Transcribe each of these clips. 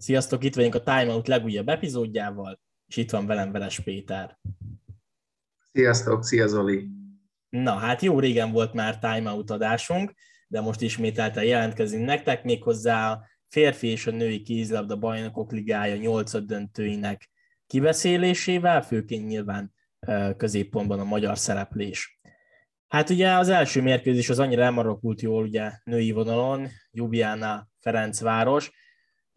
Sziasztok, itt vagyunk a Time Out legújabb epizódjával, és itt van velem Veles Péter. Sziasztok, szia Zoli! Na, hát jó régen volt már Time Out adásunk, de most ismételten jelentkezünk nektek, méghozzá a férfi és a női kézilabda bajnokok ligája nyolcad döntőinek kibeszélésével, főként nyilván középpontban a magyar szereplés. Hát ugye az első mérkőzés az annyira elmarakult jól ugye női vonalon, Ljubljana Ferencváros,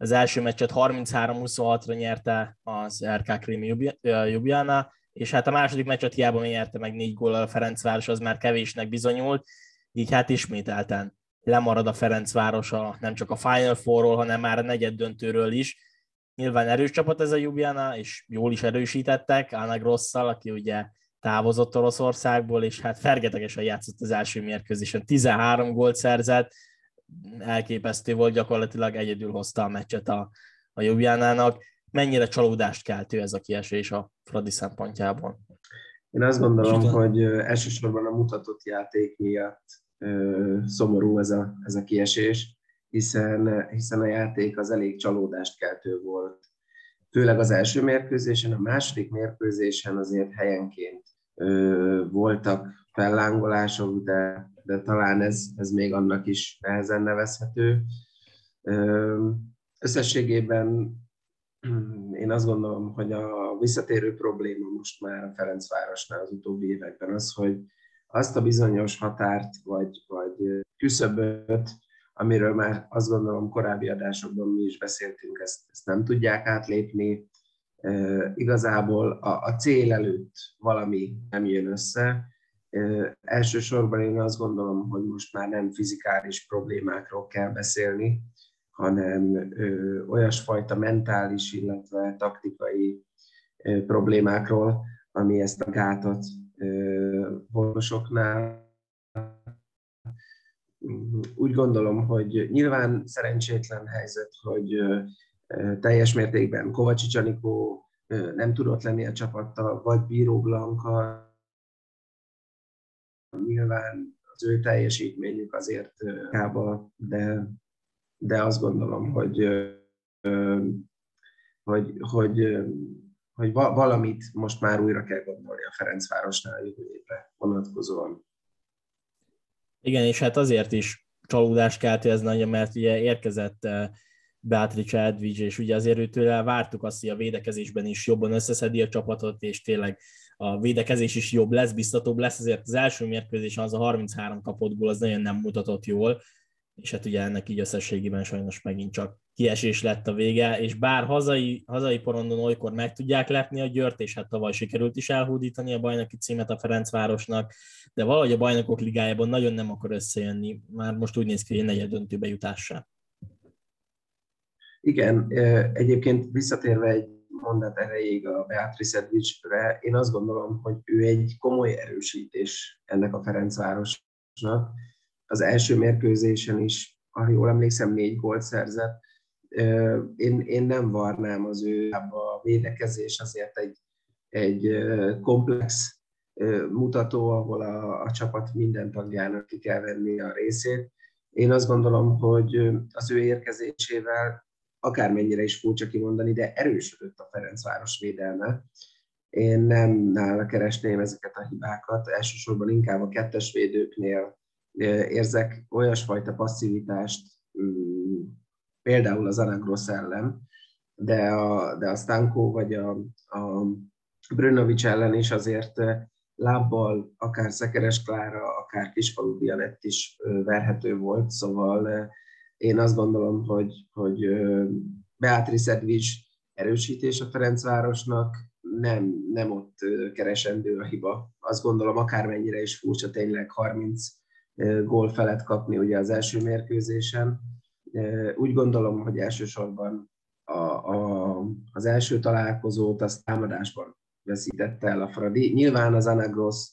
az első meccset 33-26-ra nyerte az RK Krim Ljubljana, és hát a második meccset hiába nyerte meg négy góllal a Ferencváros, az már kevésnek bizonyult, így hát ismételten lemarad a Ferencváros a, nem csak a Final Four-ról, hanem már a negyed döntőről is. Nyilván erős csapat ez a Ljubljana, és jól is erősítettek, Anna Grosszal, aki ugye távozott Oroszországból, és hát fergetegesen játszott az első mérkőzésen. 13 gólt szerzett, elképesztő volt, gyakorlatilag egyedül hozta a meccset a, a Jubjánának. Mennyire csalódást keltő ez a kiesés a Fradi szempontjából? Én azt gondolom, Sőt, hogy elsősorban a mutatott játék miatt szomorú ez a, ez a kiesés, hiszen, hiszen a játék az elég csalódást keltő volt. Főleg az első mérkőzésen, a második mérkőzésen azért helyenként ö, voltak fellángolások, de de talán ez, ez még annak is nehezen nevezhető. Összességében én azt gondolom, hogy a visszatérő probléma most már a Ferencvárosnál az utóbbi években az, hogy azt a bizonyos határt vagy, vagy küszöböt, amiről már azt gondolom korábbi adásokban mi is beszéltünk, ezt, ezt nem tudják átlépni. Igazából a, a cél előtt valami nem jön össze, Elsősorban én azt gondolom, hogy most már nem fizikális problémákról kell beszélni, hanem olyasfajta mentális, illetve taktikai problémákról, ami ezt a gátat orvosoknál úgy gondolom, hogy nyilván szerencsétlen helyzet, hogy teljes mértékben Kovacsics Anikó nem tudott lenni a csapattal, vagy Bíró Blanka Nyilván az ő teljesítményük azért kába, de, de azt gondolom, hogy, hogy, hogy, hogy valamit most már újra kell gondolni a Ferencvárosnál jövő évre vonatkozóan. Igen, és hát azért is csalódást kelti ez nagyon, mert ugye érkezett Beatrice Edwidge, és ugye azért őtől vártuk azt, hogy a védekezésben is jobban összeszedi a csapatot, és tényleg a védekezés is jobb lesz, biztatóbb lesz, azért az első mérkőzés az a 33 kapott gól, az nagyon nem mutatott jól, és hát ugye ennek így összességében sajnos megint csak kiesés lett a vége, és bár hazai, hazai porondon olykor meg tudják lepni a Győrt, és hát tavaly sikerült is elhódítani a bajnoki címet a Ferencvárosnak, de valahogy a bajnokok ligájában nagyon nem akar összejönni, már most úgy néz ki, hogy negyed döntőbe jutással. Igen, egyébként visszatérve egy mondat erejéig a Beatrice Edvicsre, én azt gondolom, hogy ő egy komoly erősítés ennek a Ferencvárosnak. Az első mérkőzésen is, ha jól emlékszem, négy gólt szerzett. Én, én nem varnám az ő a védekezés azért egy, egy komplex mutató, ahol a, a csapat minden tagjának ki kell venni a részét. Én azt gondolom, hogy az ő érkezésével akármennyire is furcsa kimondani, de erősödött a Ferencváros védelme. Én nem nála keresném ezeket a hibákat, elsősorban inkább a kettes védőknél érzek olyasfajta passzivitást, mm, például az Anagros ellen, de a, de a Stanko vagy a, a Brunnovics ellen is azért lábbal, akár Szekeres Klára, akár Kisfalu Dianett is verhető volt, szóval én azt gondolom, hogy, hogy Beatrice Edvics erősítés a Ferencvárosnak, nem, nem ott keresendő a hiba. Azt gondolom, akármennyire is furcsa tényleg 30 gól felett kapni ugye az első mérkőzésen. Úgy gondolom, hogy elsősorban a, a, az első találkozót az támadásban veszítette el a Fradi. Nyilván az Anagros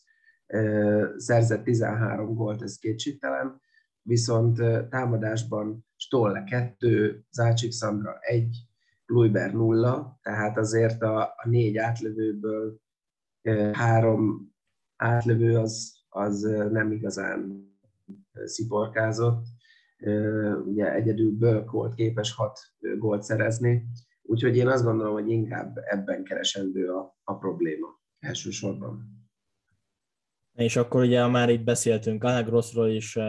szerzett 13 gólt, ez kétségtelen, viszont támadásban Stolle 2, Zácsik Szandra 1, Lujber 0, tehát azért a, a négy átlövőből három átlövő az, az nem igazán sziporkázott. ugye egyedül Bölk volt képes hat gólt szerezni, úgyhogy én azt gondolom, hogy inkább ebben keresendő a, a probléma elsősorban. És akkor ugye már itt beszéltünk Anagrossról és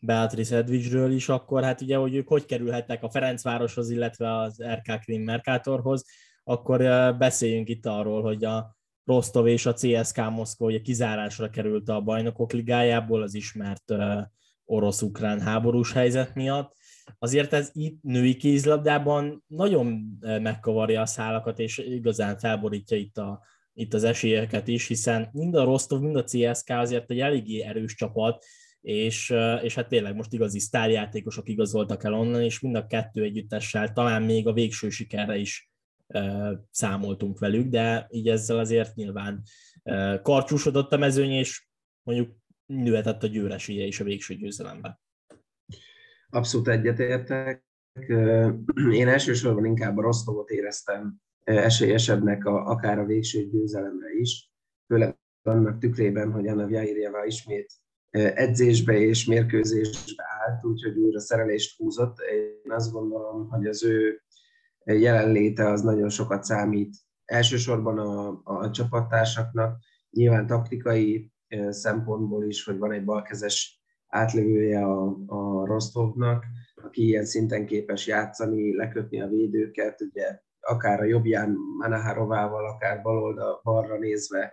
Beatrice Edvicsről is, akkor hát ugye, hogy ők hogy kerülhettek a Ferencvároshoz, illetve az RK Krim Mercatorhoz, akkor beszéljünk itt arról, hogy a Rostov és a CSK Moszkva ugye kizárásra került a bajnokok ligájából az ismert orosz-ukrán háborús helyzet miatt. Azért ez itt női kézlabdában nagyon megkavarja a szálakat, és igazán felborítja itt, a, itt az esélyeket is, hiszen mind a Rostov, mind a CSK azért egy eléggé erős csapat, és, és hát tényleg most igazi sztárjátékosok igazoltak el onnan, és mind a kettő együttessel talán még a végső sikerre is számoltunk velük, de így ezzel azért nyilván karcsúsodott a mezőny, és mondjuk nőhetett a győreséje is a végső győzelemben. Abszolút egyetértek. Én elsősorban inkább a Rostovot éreztem esélyesebbnek a, akár a végső győzelemre is, főleg annak tükrében, hogy Anna Vjairjeva ismét edzésbe és mérkőzésbe állt, úgyhogy újra szerelést húzott. Én azt gondolom, hogy az ő jelenléte az nagyon sokat számít. Elsősorban a, a csapattársaknak, nyilván taktikai szempontból is, hogy van egy balkezes átlövője a, a Rostovnak, aki ilyen szinten képes játszani, lekötni a védőket, ugye akár a jobbján Manaharovával, akár baloldal, balra nézve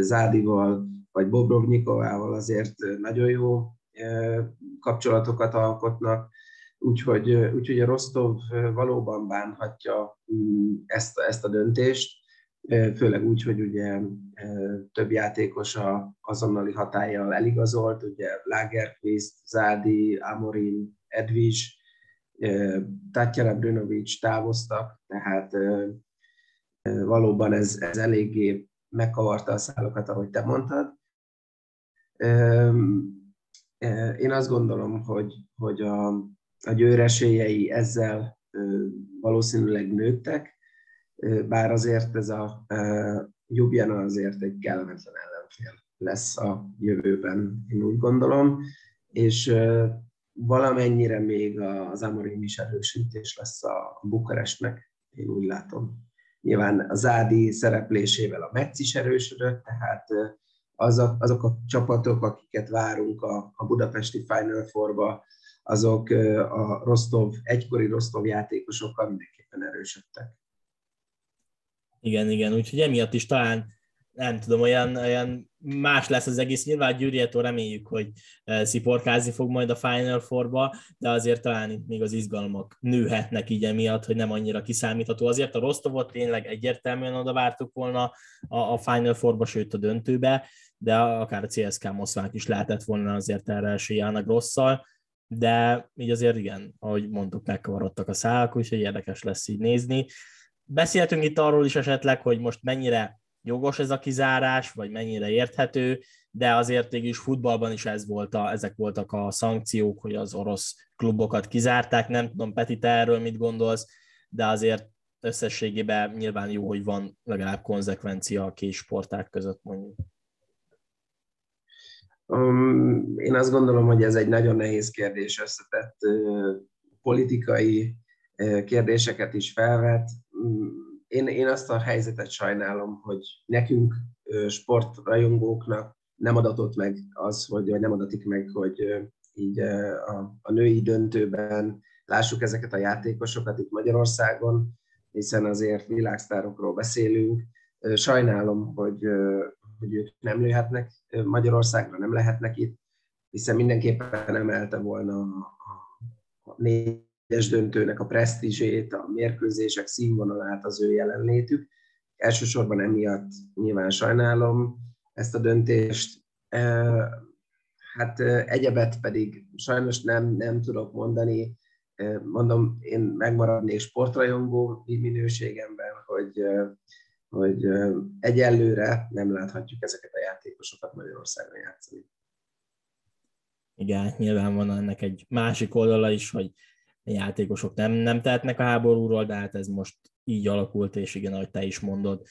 Zádival, vagy Bobrovnyikovával azért nagyon jó kapcsolatokat alkotnak, úgyhogy, úgyhogy a Rostov valóban bánhatja mm, ezt, ezt a döntést, főleg úgy, hogy ugye több játékos a azonnali hatállyal eligazolt, ugye Lagerquist, Zádi, Amorin, Edvis, Tatjana Brunovic távoztak, tehát valóban ez, ez eléggé megkavarta a szálokat, ahogy te mondtad. Én azt gondolom, hogy, hogy a, a győr esélyei ezzel valószínűleg nőttek, bár azért ez a Ljubljana azért egy kellemetlen ellenfél lesz a jövőben, én úgy gondolom, és valamennyire még az Amorim is erősítés lesz a Bukarestnek, én úgy látom. Nyilván az Ádi szereplésével a Metz is erősödött, tehát azok, azok a csapatok, akiket várunk a, a budapesti Final Four-ba, azok a Rostov, egykori Rostov játékosokkal mindenképpen erősödtek. Igen, igen, úgyhogy emiatt is talán nem tudom, olyan, olyan más lesz az egész. Nyilván Gyuriától reméljük, hogy eh, sziporkázni fog majd a Final Four-ba, de azért talán itt még az izgalmak nőhetnek így emiatt, hogy nem annyira kiszámítható. Azért a Rostovot tényleg egyértelműen oda vártuk volna a, a Final Four-ba, sőt a döntőbe, de akár a CSK Moszkvák is lehetett volna azért erre esélye rosszal, de így azért igen, ahogy mondtuk, megkavarodtak a szálak, úgyhogy érdekes lesz így nézni. Beszéltünk itt arról is esetleg, hogy most mennyire jogos ez a kizárás, vagy mennyire érthető, de azért is futballban is ez volt a, ezek voltak a szankciók, hogy az orosz klubokat kizárták. Nem tudom, Peti, te erről mit gondolsz, de azért összességében nyilván jó, hogy van legalább konzekvencia a két sporták között mondjuk. Um, én azt gondolom, hogy ez egy nagyon nehéz kérdés, összetett uh, politikai uh, kérdéseket is felvet. Um, én, én azt a helyzetet sajnálom, hogy nekünk, sportrajongóknak nem adatott meg az, hogy vagy nem adatik meg, hogy így a, a női döntőben lássuk ezeket a játékosokat itt Magyarországon, hiszen azért világsztárokról beszélünk. Sajnálom, hogy, hogy ők nem lőhetnek Magyarországra, nem lehetnek itt, hiszen mindenképpen emelte volna a, a négy egyes döntőnek a presztízsét, a mérkőzések színvonalát az ő jelenlétük. Elsősorban emiatt nyilván sajnálom ezt a döntést. Hát egyebet pedig sajnos nem, nem tudok mondani. Mondom, én megmaradnék sportrajongó minőségemben, hogy, hogy egyelőre nem láthatjuk ezeket a játékosokat Magyarországon játszani. Igen, nyilván van ennek egy másik oldala is, hogy játékosok nem, nem tehetnek a háborúról, de hát ez most így alakult, és igen, ahogy te is mondod,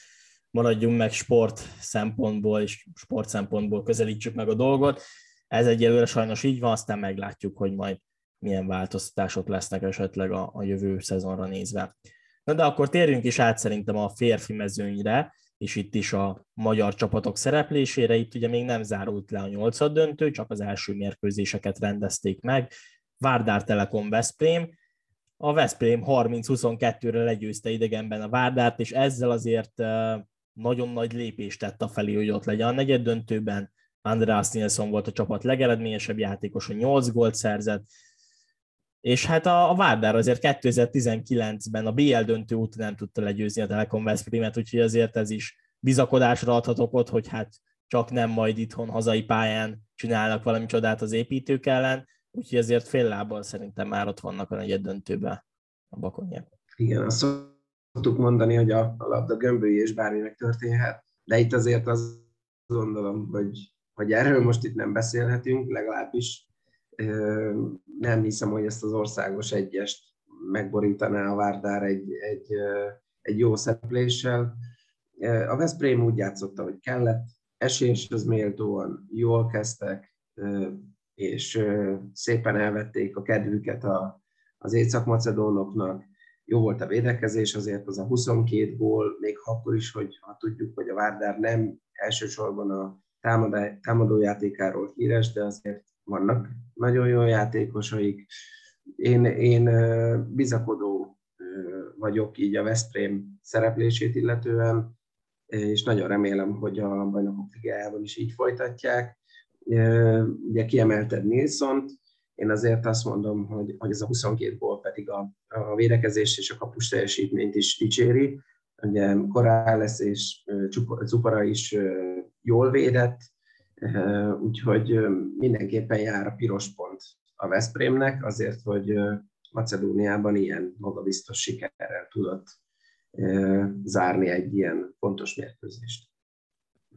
maradjunk meg sport szempontból, és sport szempontból közelítsük meg a dolgot. Ez egyelőre sajnos így van, aztán meglátjuk, hogy majd milyen változtatások lesznek esetleg a, a jövő szezonra nézve. Na de akkor térjünk is át szerintem a férfi mezőnyre, és itt is a magyar csapatok szereplésére. Itt ugye még nem zárult le a nyolcad döntő, csak az első mérkőzéseket rendezték meg. Várdár Telekom Veszprém. A Veszprém 30-22-re legyőzte idegenben a Várdárt, és ezzel azért nagyon nagy lépést tett a felé, hogy ott legyen a negyed döntőben. Andreas Nilsson volt a csapat legeredményesebb játékos, a 8 gólt szerzett, és hát a, a Várdár azért 2019-ben a BL döntő után nem tudta legyőzni a Telekom Veszprémet, úgyhogy azért ez is bizakodásra adhatok ott, hogy hát csak nem majd itthon hazai pályán csinálnak valami csodát az építők ellen, úgyhogy azért fél lábbal szerintem már ott vannak a negyed döntőben a bakonyák. Igen, azt szoktuk mondani, hogy a, a labda gömbölyé és bármi megtörténhet, de itt azért azt gondolom, hogy, hogy erről most itt nem beszélhetünk, legalábbis nem hiszem, hogy ezt az országos egyest megborítaná a Várdár egy, egy, egy jó szerepléssel. A Veszprém úgy játszotta, hogy kellett, az méltóan, jól kezdtek, és szépen elvették a kedvüket a, az észak-macedónoknak. Jó volt a védekezés, azért az a 22 gól, még akkor is, hogy ha tudjuk, hogy a Várdár nem elsősorban a támadójátékáról híres, de azért vannak nagyon jó játékosaik. Én, én bizakodó vagyok így a Veszprém szereplését illetően, és nagyon remélem, hogy a bajnokok ligájában is így folytatják. Ugye kiemelted Nilsson én azért azt mondom, hogy, hogy ez a 22 gól pedig a, a védekezés és a kapus teljesítményt is dicséri. Ugye Corrales és Cupara is jól védett, Úgyhogy mindenképpen jár a piros pont a Veszprémnek, azért, hogy Macedóniában ilyen magabiztos sikerrel tudott zárni egy ilyen fontos mérkőzést.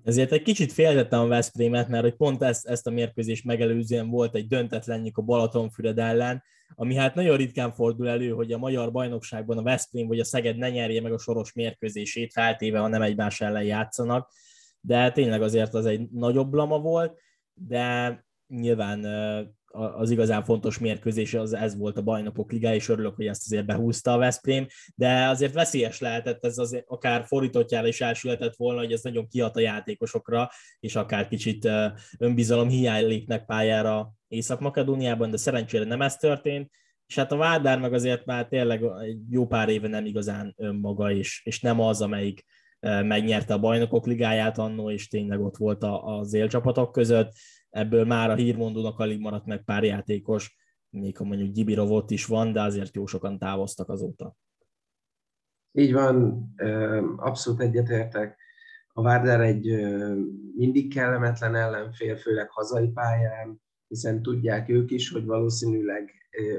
Ezért egy kicsit féltettem a Veszprémet, mert hogy pont ezt, ezt a mérkőzést megelőzően volt egy döntetlenjük a Balatonfüred ellen, ami hát nagyon ritkán fordul elő, hogy a magyar bajnokságban a Veszprém vagy a Szeged ne nyerje meg a soros mérkőzését, feltéve, ha nem egymás ellen játszanak. De tényleg azért az egy nagyobb lama volt, de nyilván az igazán fontos mérkőzés az ez volt a bajnokok liga, és örülök, hogy ezt azért behúzta a Veszprém, de azért veszélyes lehetett, ez azért akár fordítottjára is elsülhetett volna, hogy ez nagyon kihat a játékosokra, és akár kicsit önbizalom hiány lépnek pályára Észak-Makedóniában, de szerencsére nem ez történt, és hát a Vádár meg azért már tényleg jó pár éve nem igazán önmaga, és, és nem az, amelyik megnyerte a bajnokok ligáját annó, és tényleg ott volt az élcsapatok között. Ebből már a hírmondónak alig maradt meg pár játékos, még ha mondjuk Gibirov ott is van, de azért jó sokan távoztak azóta. Így van, abszolút egyetértek. A Várder egy mindig kellemetlen ellenfél, főleg hazai pályán, hiszen tudják ők is, hogy valószínűleg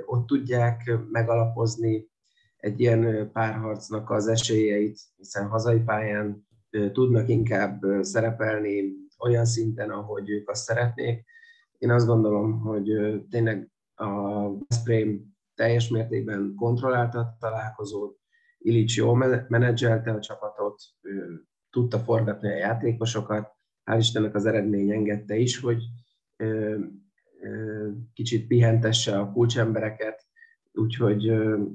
ott tudják megalapozni egy ilyen párharcnak az esélyeit, hiszen hazai pályán tudnak inkább szerepelni olyan szinten, ahogy ők azt szeretnék. Én azt gondolom, hogy tényleg a Veszprém teljes mértékben kontrollálta a találkozót, Illich jól menedzselte a csapatot, tudta forgatni a játékosokat, hál' Istennek az eredmény engedte is, hogy kicsit pihentesse a kulcsembereket, Úgyhogy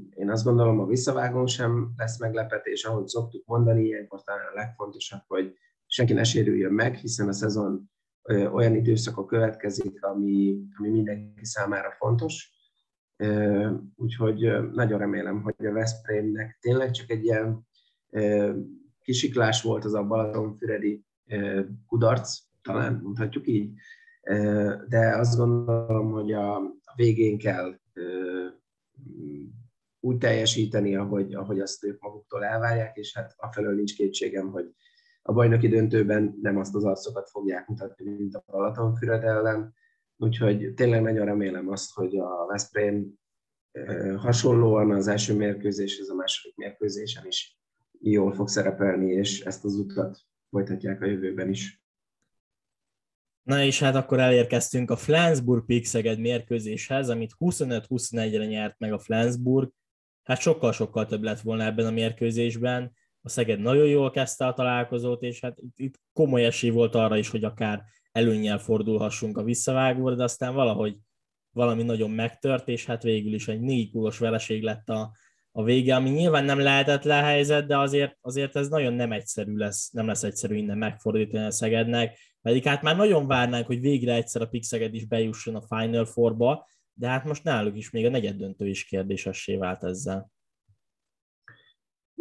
én azt gondolom, a visszavágón sem lesz meglepetés, ahogy szoktuk mondani, ilyenkor talán a legfontosabb, hogy senki ne sérüljön meg, hiszen a szezon olyan időszaka következik, ami, ami mindenki számára fontos. Úgyhogy nagyon remélem, hogy a Veszprémnek tényleg csak egy ilyen kisiklás volt az a Balatonfüredi kudarc, talán mondhatjuk így, de azt gondolom, hogy a végén kell úgy teljesíteni, ahogy, ahogy azt ők maguktól elvárják, és hát afelől nincs kétségem, hogy a bajnoki döntőben nem azt az arcokat fogják mutatni, mint a Balatonfüred ellen, úgyhogy tényleg nagyon remélem azt, hogy a Veszprém hasonlóan az első mérkőzéshez, a második mérkőzésen is jól fog szerepelni, és ezt az utat folytatják a jövőben is. Na és hát akkor elérkeztünk a Flensburg Pixeged mérkőzéshez, amit 25-21-re nyert meg a Flensburg. Hát sokkal-sokkal több lett volna ebben a mérkőzésben. A Szeged nagyon jól kezdte a találkozót, és hát itt, itt komoly esély volt arra is, hogy akár előnyel fordulhassunk a visszavágóra, de aztán valahogy valami nagyon megtört, és hát végül is egy négy gólos vereség lett a, a vége, ami nyilván nem lehetetlen helyzet, de azért, azért ez nagyon nem egyszerű lesz, nem lesz egyszerű innen megfordítani a Szegednek, pedig hát már nagyon várnánk, hogy végre egyszer a Pixeged is bejusson a Final Four-ba, de hát most náluk is még a negyed döntő is kérdésessé vált ezzel.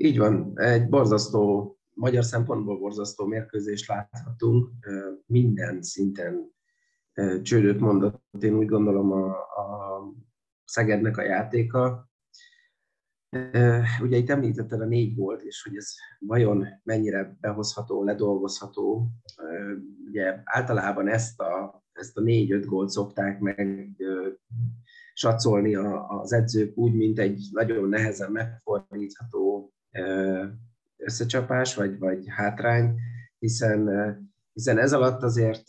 Így van, egy borzasztó, magyar szempontból borzasztó mérkőzést láthatunk, minden szinten csődöt mondott, én úgy gondolom a, a Szegednek a játéka. Ugye itt említetted a négy volt, és hogy ez vajon mennyire behozható, ledolgozható. Ugye általában ezt a, ezt a négy-öt gólt szokták meg satszolni az edzők úgy, mint egy nagyon nehezen megfordítható összecsapás, vagy, vagy hátrány, hiszen, hiszen ez alatt azért,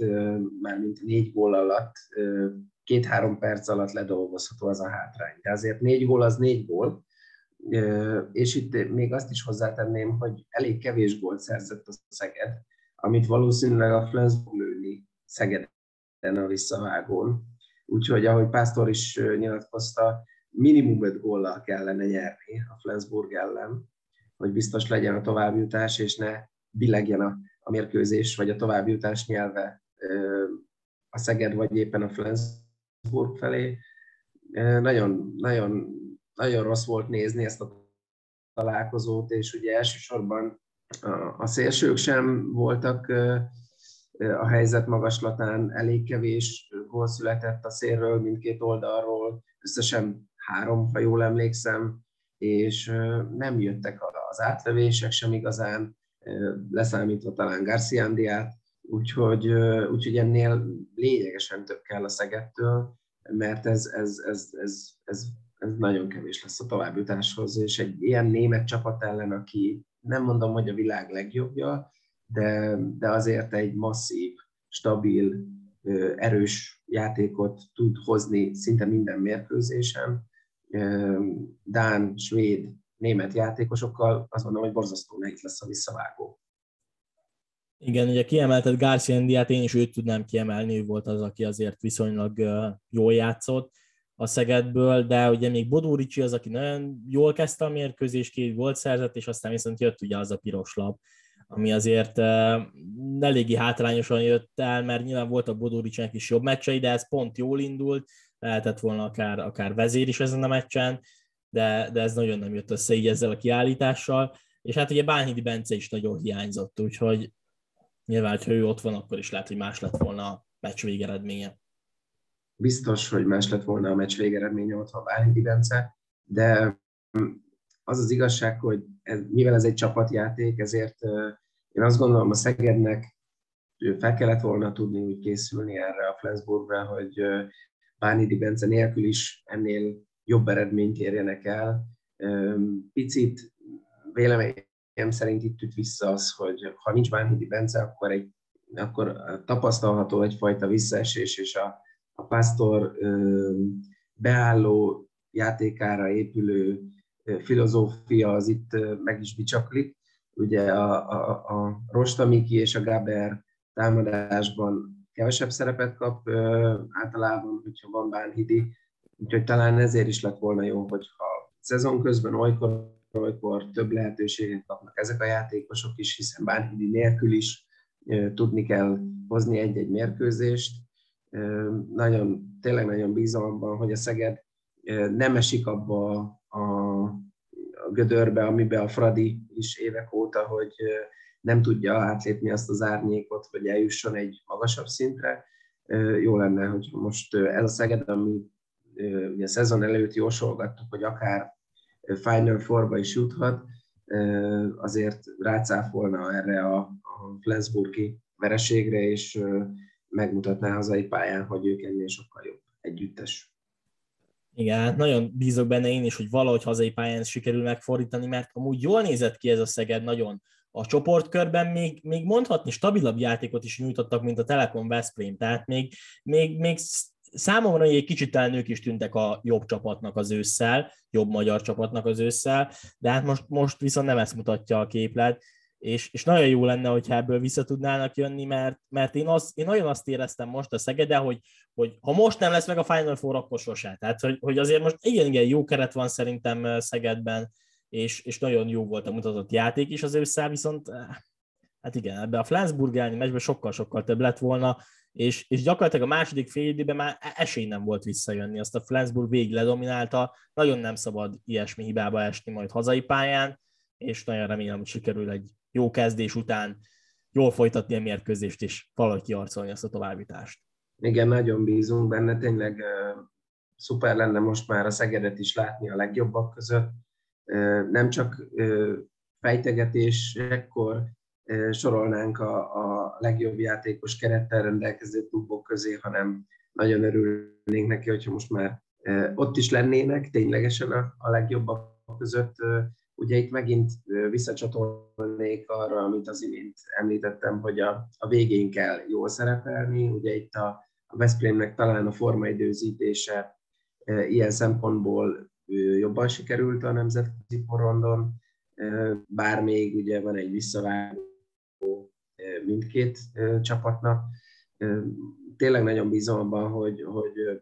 már mint négy gól alatt, két-három perc alatt ledolgozható az a hátrány. De azért négy gól az négy gól, és itt még azt is hozzátenném, hogy elég kevés gólt szerzett a Szeged, amit valószínűleg a Flensburg lőni Szegeden a visszavágón. Úgyhogy, ahogy Pásztor is nyilatkozta, minimum 5 góllal kellene nyerni a Flensburg ellen, hogy biztos legyen a továbbjutás, és ne billegjen a, a mérkőzés, vagy a továbbjutás nyelve a Szeged, vagy éppen a Flensburg felé. Nagyon, nagyon nagyon rossz volt nézni ezt a találkozót, és ugye elsősorban a szélsők sem voltak a helyzet magaslatán, elég kevés gól született a szélről mindkét oldalról, összesen három, ha jól emlékszem, és nem jöttek az átlövések sem igazán, leszámítva talán Garciandiát, úgyhogy, úgyhogy ennél lényegesen több kell a Szegettől, mert ez, ez, ez, ez, ez ez nagyon kevés lesz a továbbjutáshoz, és egy ilyen német csapat ellen, aki nem mondom, hogy a világ legjobbja, de, de azért egy masszív, stabil, erős játékot tud hozni szinte minden mérkőzésen. Dán, svéd, német játékosokkal azt mondom, hogy borzasztó nehéz lesz a visszavágó. Igen, ugye kiemelted Garcia Indiát, én is őt tudnám kiemelni, ő volt az, aki azért viszonylag jól játszott a Szegedből, de ugye még Bodó Ricsi az, aki nagyon jól kezdte a mérkőzés, két volt szerzett, és aztán viszont jött ugye az a piros lap, ami azért eléggé hátrányosan jött el, mert nyilván volt a Bodó Ricsinek is jobb meccsei, de ez pont jól indult, lehetett volna akár, akár vezér is ezen a meccsen, de, de ez nagyon nem jött össze így ezzel a kiállítással, és hát ugye Bánhidi Bence is nagyon hiányzott, úgyhogy nyilván, ha ő ott van, akkor is lehet, hogy más lett volna a meccs végeredménye. Biztos, hogy más lett volna a meccs végeredménye otthon Bálhidi Bence, de az az igazság, hogy ez, mivel ez egy csapatjáték, ezért én azt gondolom a Szegednek fel kellett volna tudni úgy készülni erre a Flensburgra, hogy Bánidi Bence nélkül is ennél jobb eredményt érjenek el. Picit véleményem szerint itt üt vissza az, hogy ha nincs Bánidi Bence, akkor, egy, akkor tapasztalható egyfajta visszaesés, és a a Pásztor beálló játékára épülő filozófia az itt meg is bicsaklik. Ugye a, a, a Rostamiki és a Gaber támadásban kevesebb szerepet kap általában, hogyha van Bánhidi, úgyhogy talán ezért is lett volna jó, hogyha szezon közben olykor, olykor több lehetőséget kapnak ezek a játékosok is, hiszen Bánhidi nélkül is tudni kell hozni egy-egy mérkőzést, nagyon, tényleg nagyon bízom abban, hogy a Szeged nem esik abba a, a gödörbe, amiben a Fradi is évek óta, hogy nem tudja átlépni azt az árnyékot, hogy eljusson egy magasabb szintre. Jó lenne, hogy most ez a Szeged, ami ugye a szezon előtt jósolgattuk, hogy akár Final Four-ba is juthat, azért rácáfolna erre a, a Flensburgi vereségre, és megmutatná hazai pályán, hogy ők ennél sokkal jobb együttes. Igen, hát nagyon bízok benne én is, hogy valahogy hazai pályán sikerül megfordítani, mert amúgy jól nézett ki ez a Szeged nagyon. A csoportkörben még, még mondhatni stabilabb játékot is nyújtottak, mint a Telekom Veszprém, tehát még, még, még számomra egy kicsit talán ők is tűntek a jobb csapatnak az ősszel, jobb magyar csapatnak az ősszel, de hát most, most viszont nem ezt mutatja a képlet, és, és nagyon jó lenne, hogyha ebből vissza tudnának jönni, mert, mert én, az, én nagyon azt éreztem most a Szegede, hogy, hogy ha most nem lesz meg a Final Four, akkor sose. Tehát, hogy, hogy azért most igen, igen, jó keret van szerintem Szegedben, és, és nagyon jó volt a mutatott játék is az ősszel, viszont hát igen, ebbe a Flensburg elleni meccsben sokkal-sokkal több lett volna, és, és gyakorlatilag a második fél időben már esély nem volt visszajönni, azt a Flensburg végig ledominálta, nagyon nem szabad ilyesmi hibába esni majd hazai pályán, és nagyon remélem, hogy sikerül egy jó kezdés után jól folytatni a mérkőzést, és valahogy kiarcolni azt a továbbítást. Igen, nagyon bízunk benne, tényleg uh, szuper lenne most már a Szegedet is látni a legjobbak között. Nem csak fejtegetésekkor sorolnánk a, a legjobb játékos kerettel rendelkező klubok közé, hanem nagyon örülnénk neki, hogyha most már ott is lennének ténylegesen a, a legjobbak között. Ugye itt megint visszacsatolnék arra, amit az imént említettem, hogy a, a végén kell jól szerepelni. Ugye itt a, a Veszprémnek talán a formaidőzítése ilyen szempontból jobban sikerült a nemzetközi porondon, bár még ugye van egy visszavágó mindkét csapatnak. Tényleg nagyon bízom abban, hogy, hogy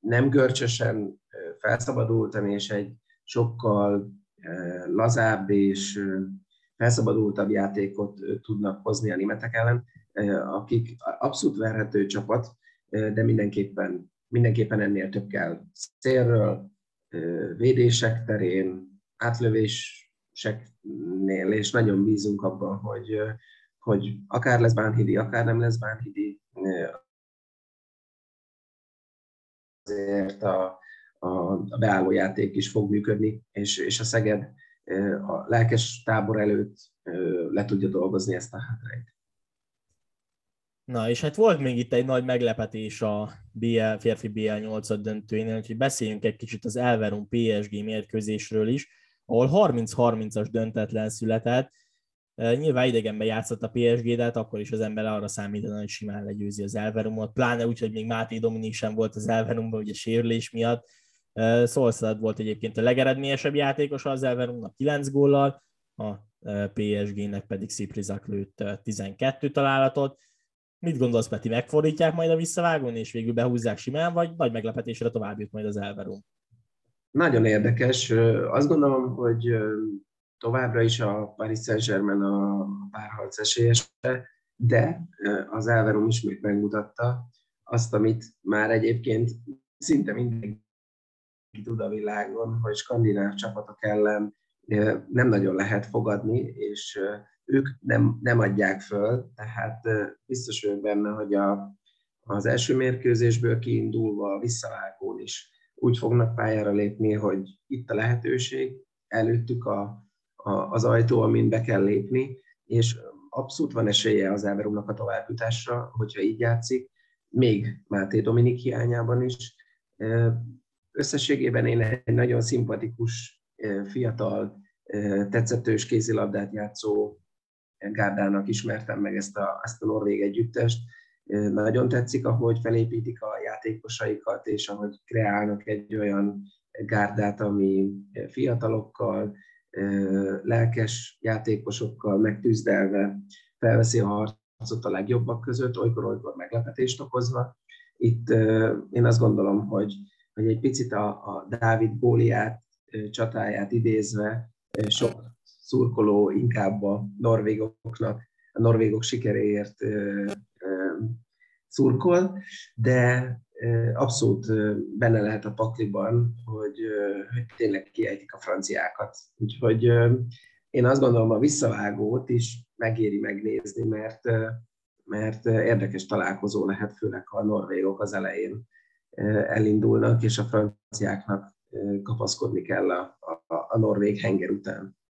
nem görcsösen felszabadultan, és egy sokkal lazább és felszabadultabb játékot tudnak hozni a németek ellen, akik abszolút verhető csapat, de mindenképpen, mindenképpen ennél több kell szélről, védések terén, átlövéseknél, és nagyon bízunk abban, hogy, hogy akár lesz Bánhidi, akár nem lesz Bánhidi, azért a, a, a beálló játék is fog működni, és, és a Szeged a lelkes tábor előtt le tudja dolgozni ezt a hátrányt. Na, és hát volt még itt egy nagy meglepetés a BL, férfi BL 8 döntőjénél, úgyhogy beszéljünk egy kicsit az Elverum PSG mérkőzésről is, ahol 30-30-as döntetlen született, Nyilván idegenben játszott a PSG, de hát akkor is az ember arra számítana, hogy simán legyőzi az Elverumot, pláne úgy, hogy még Máté Dominik sem volt az Elverumban, ugye sérülés miatt. Szolszad volt egyébként a legeredményesebb játékos az Elverumnak 9 góllal, a PSG-nek pedig Sziprizak lőtt 12 találatot. Mit gondolsz, Peti, megfordítják majd a visszavágón, és végül behúzzák simán, vagy nagy meglepetésre tovább jut majd az Elverum? Nagyon érdekes. Azt gondolom, hogy továbbra is a Paris Saint-Germain a párharc esélyese, de az Elverum ismét megmutatta azt, amit már egyébként szinte mindenki tud a világon, hogy skandináv csapatok ellen nem nagyon lehet fogadni, és ők nem, nem adják föl, tehát biztos vagyok benne, hogy a, az első mérkőzésből kiindulva a visszavágón is úgy fognak pályára lépni, hogy itt a lehetőség, előttük a, az ajtó, amin be kell lépni, és abszolút van esélye az Elverumnak a továbbjutásra, hogyha így játszik, még Máté Dominik hiányában is. Összességében én egy nagyon szimpatikus, fiatal, tetszetős kézilabdát játszó gárdának ismertem meg ezt a, ezt a norvég együttest. Nagyon tetszik, ahogy felépítik a játékosaikat, és ahogy kreálnak egy olyan gárdát, ami fiatalokkal, lelkes játékosokkal megtűzdelve felveszi a harcot a legjobbak között, olykor-olykor meglepetést okozva. Itt én azt gondolom, hogy, hogy egy picit a, a Dávid Góliát csatáját idézve sok szurkoló inkább a norvégoknak, a norvégok sikeréért szurkol, de abszolút benne lehet a pakliban, hogy, hogy tényleg kiejtik a franciákat. Úgyhogy én azt gondolom, a visszavágót is megéri megnézni, mert, mert érdekes találkozó lehet, főleg ha a norvégok az elején elindulnak, és a franciáknak kapaszkodni kell a, a, a norvég henger után.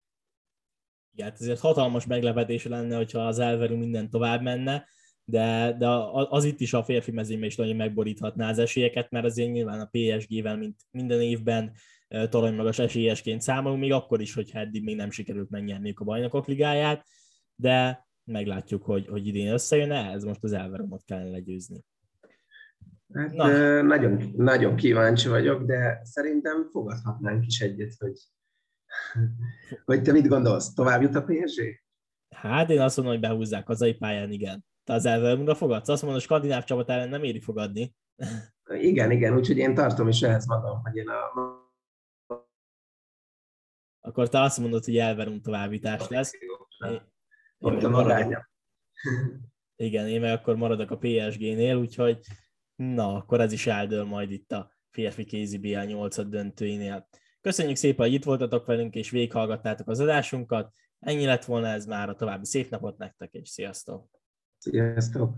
Igen, hát ezért hatalmas meglepetés lenne, hogyha az Elverum minden tovább menne, de, de az itt is a férfi mezőnyben is nagyon megboríthatná az esélyeket, mert azért nyilván a PSG-vel, mint minden évben torony magas esélyesként számolunk, még akkor is, hogyha eddig még nem sikerült megnyerniük a bajnokok ligáját, de meglátjuk, hogy, hogy idén összejön-e, ez most az elveromot kellene legyőzni. Hát, Na. Nagyon, nagyon kíváncsi vagyok, de szerintem fogadhatnánk is egyet, hogy, hogy te mit gondolsz, tovább jut a PSG? Hát én azt mondom, hogy behúzzák hazai pályán, igen. Te az Elverumra fogadsz? Azt mondom, a skandináv csapat ellen nem éri fogadni. Igen, igen, úgyhogy én tartom is ehhez magam, hogy én a... Akkor te azt mondod, hogy Elverum továbbítás lesz. Ott a magánya. Igen, én meg akkor maradok a PSG-nél, úgyhogy na, akkor ez is eldől majd itt a férfi kézi BL 8 döntőinél. Köszönjük szépen, hogy itt voltatok velünk, és végighallgattátok az adásunkat. Ennyi lett volna ez már a további szép napot nektek, és sziasztok! Sziasztok!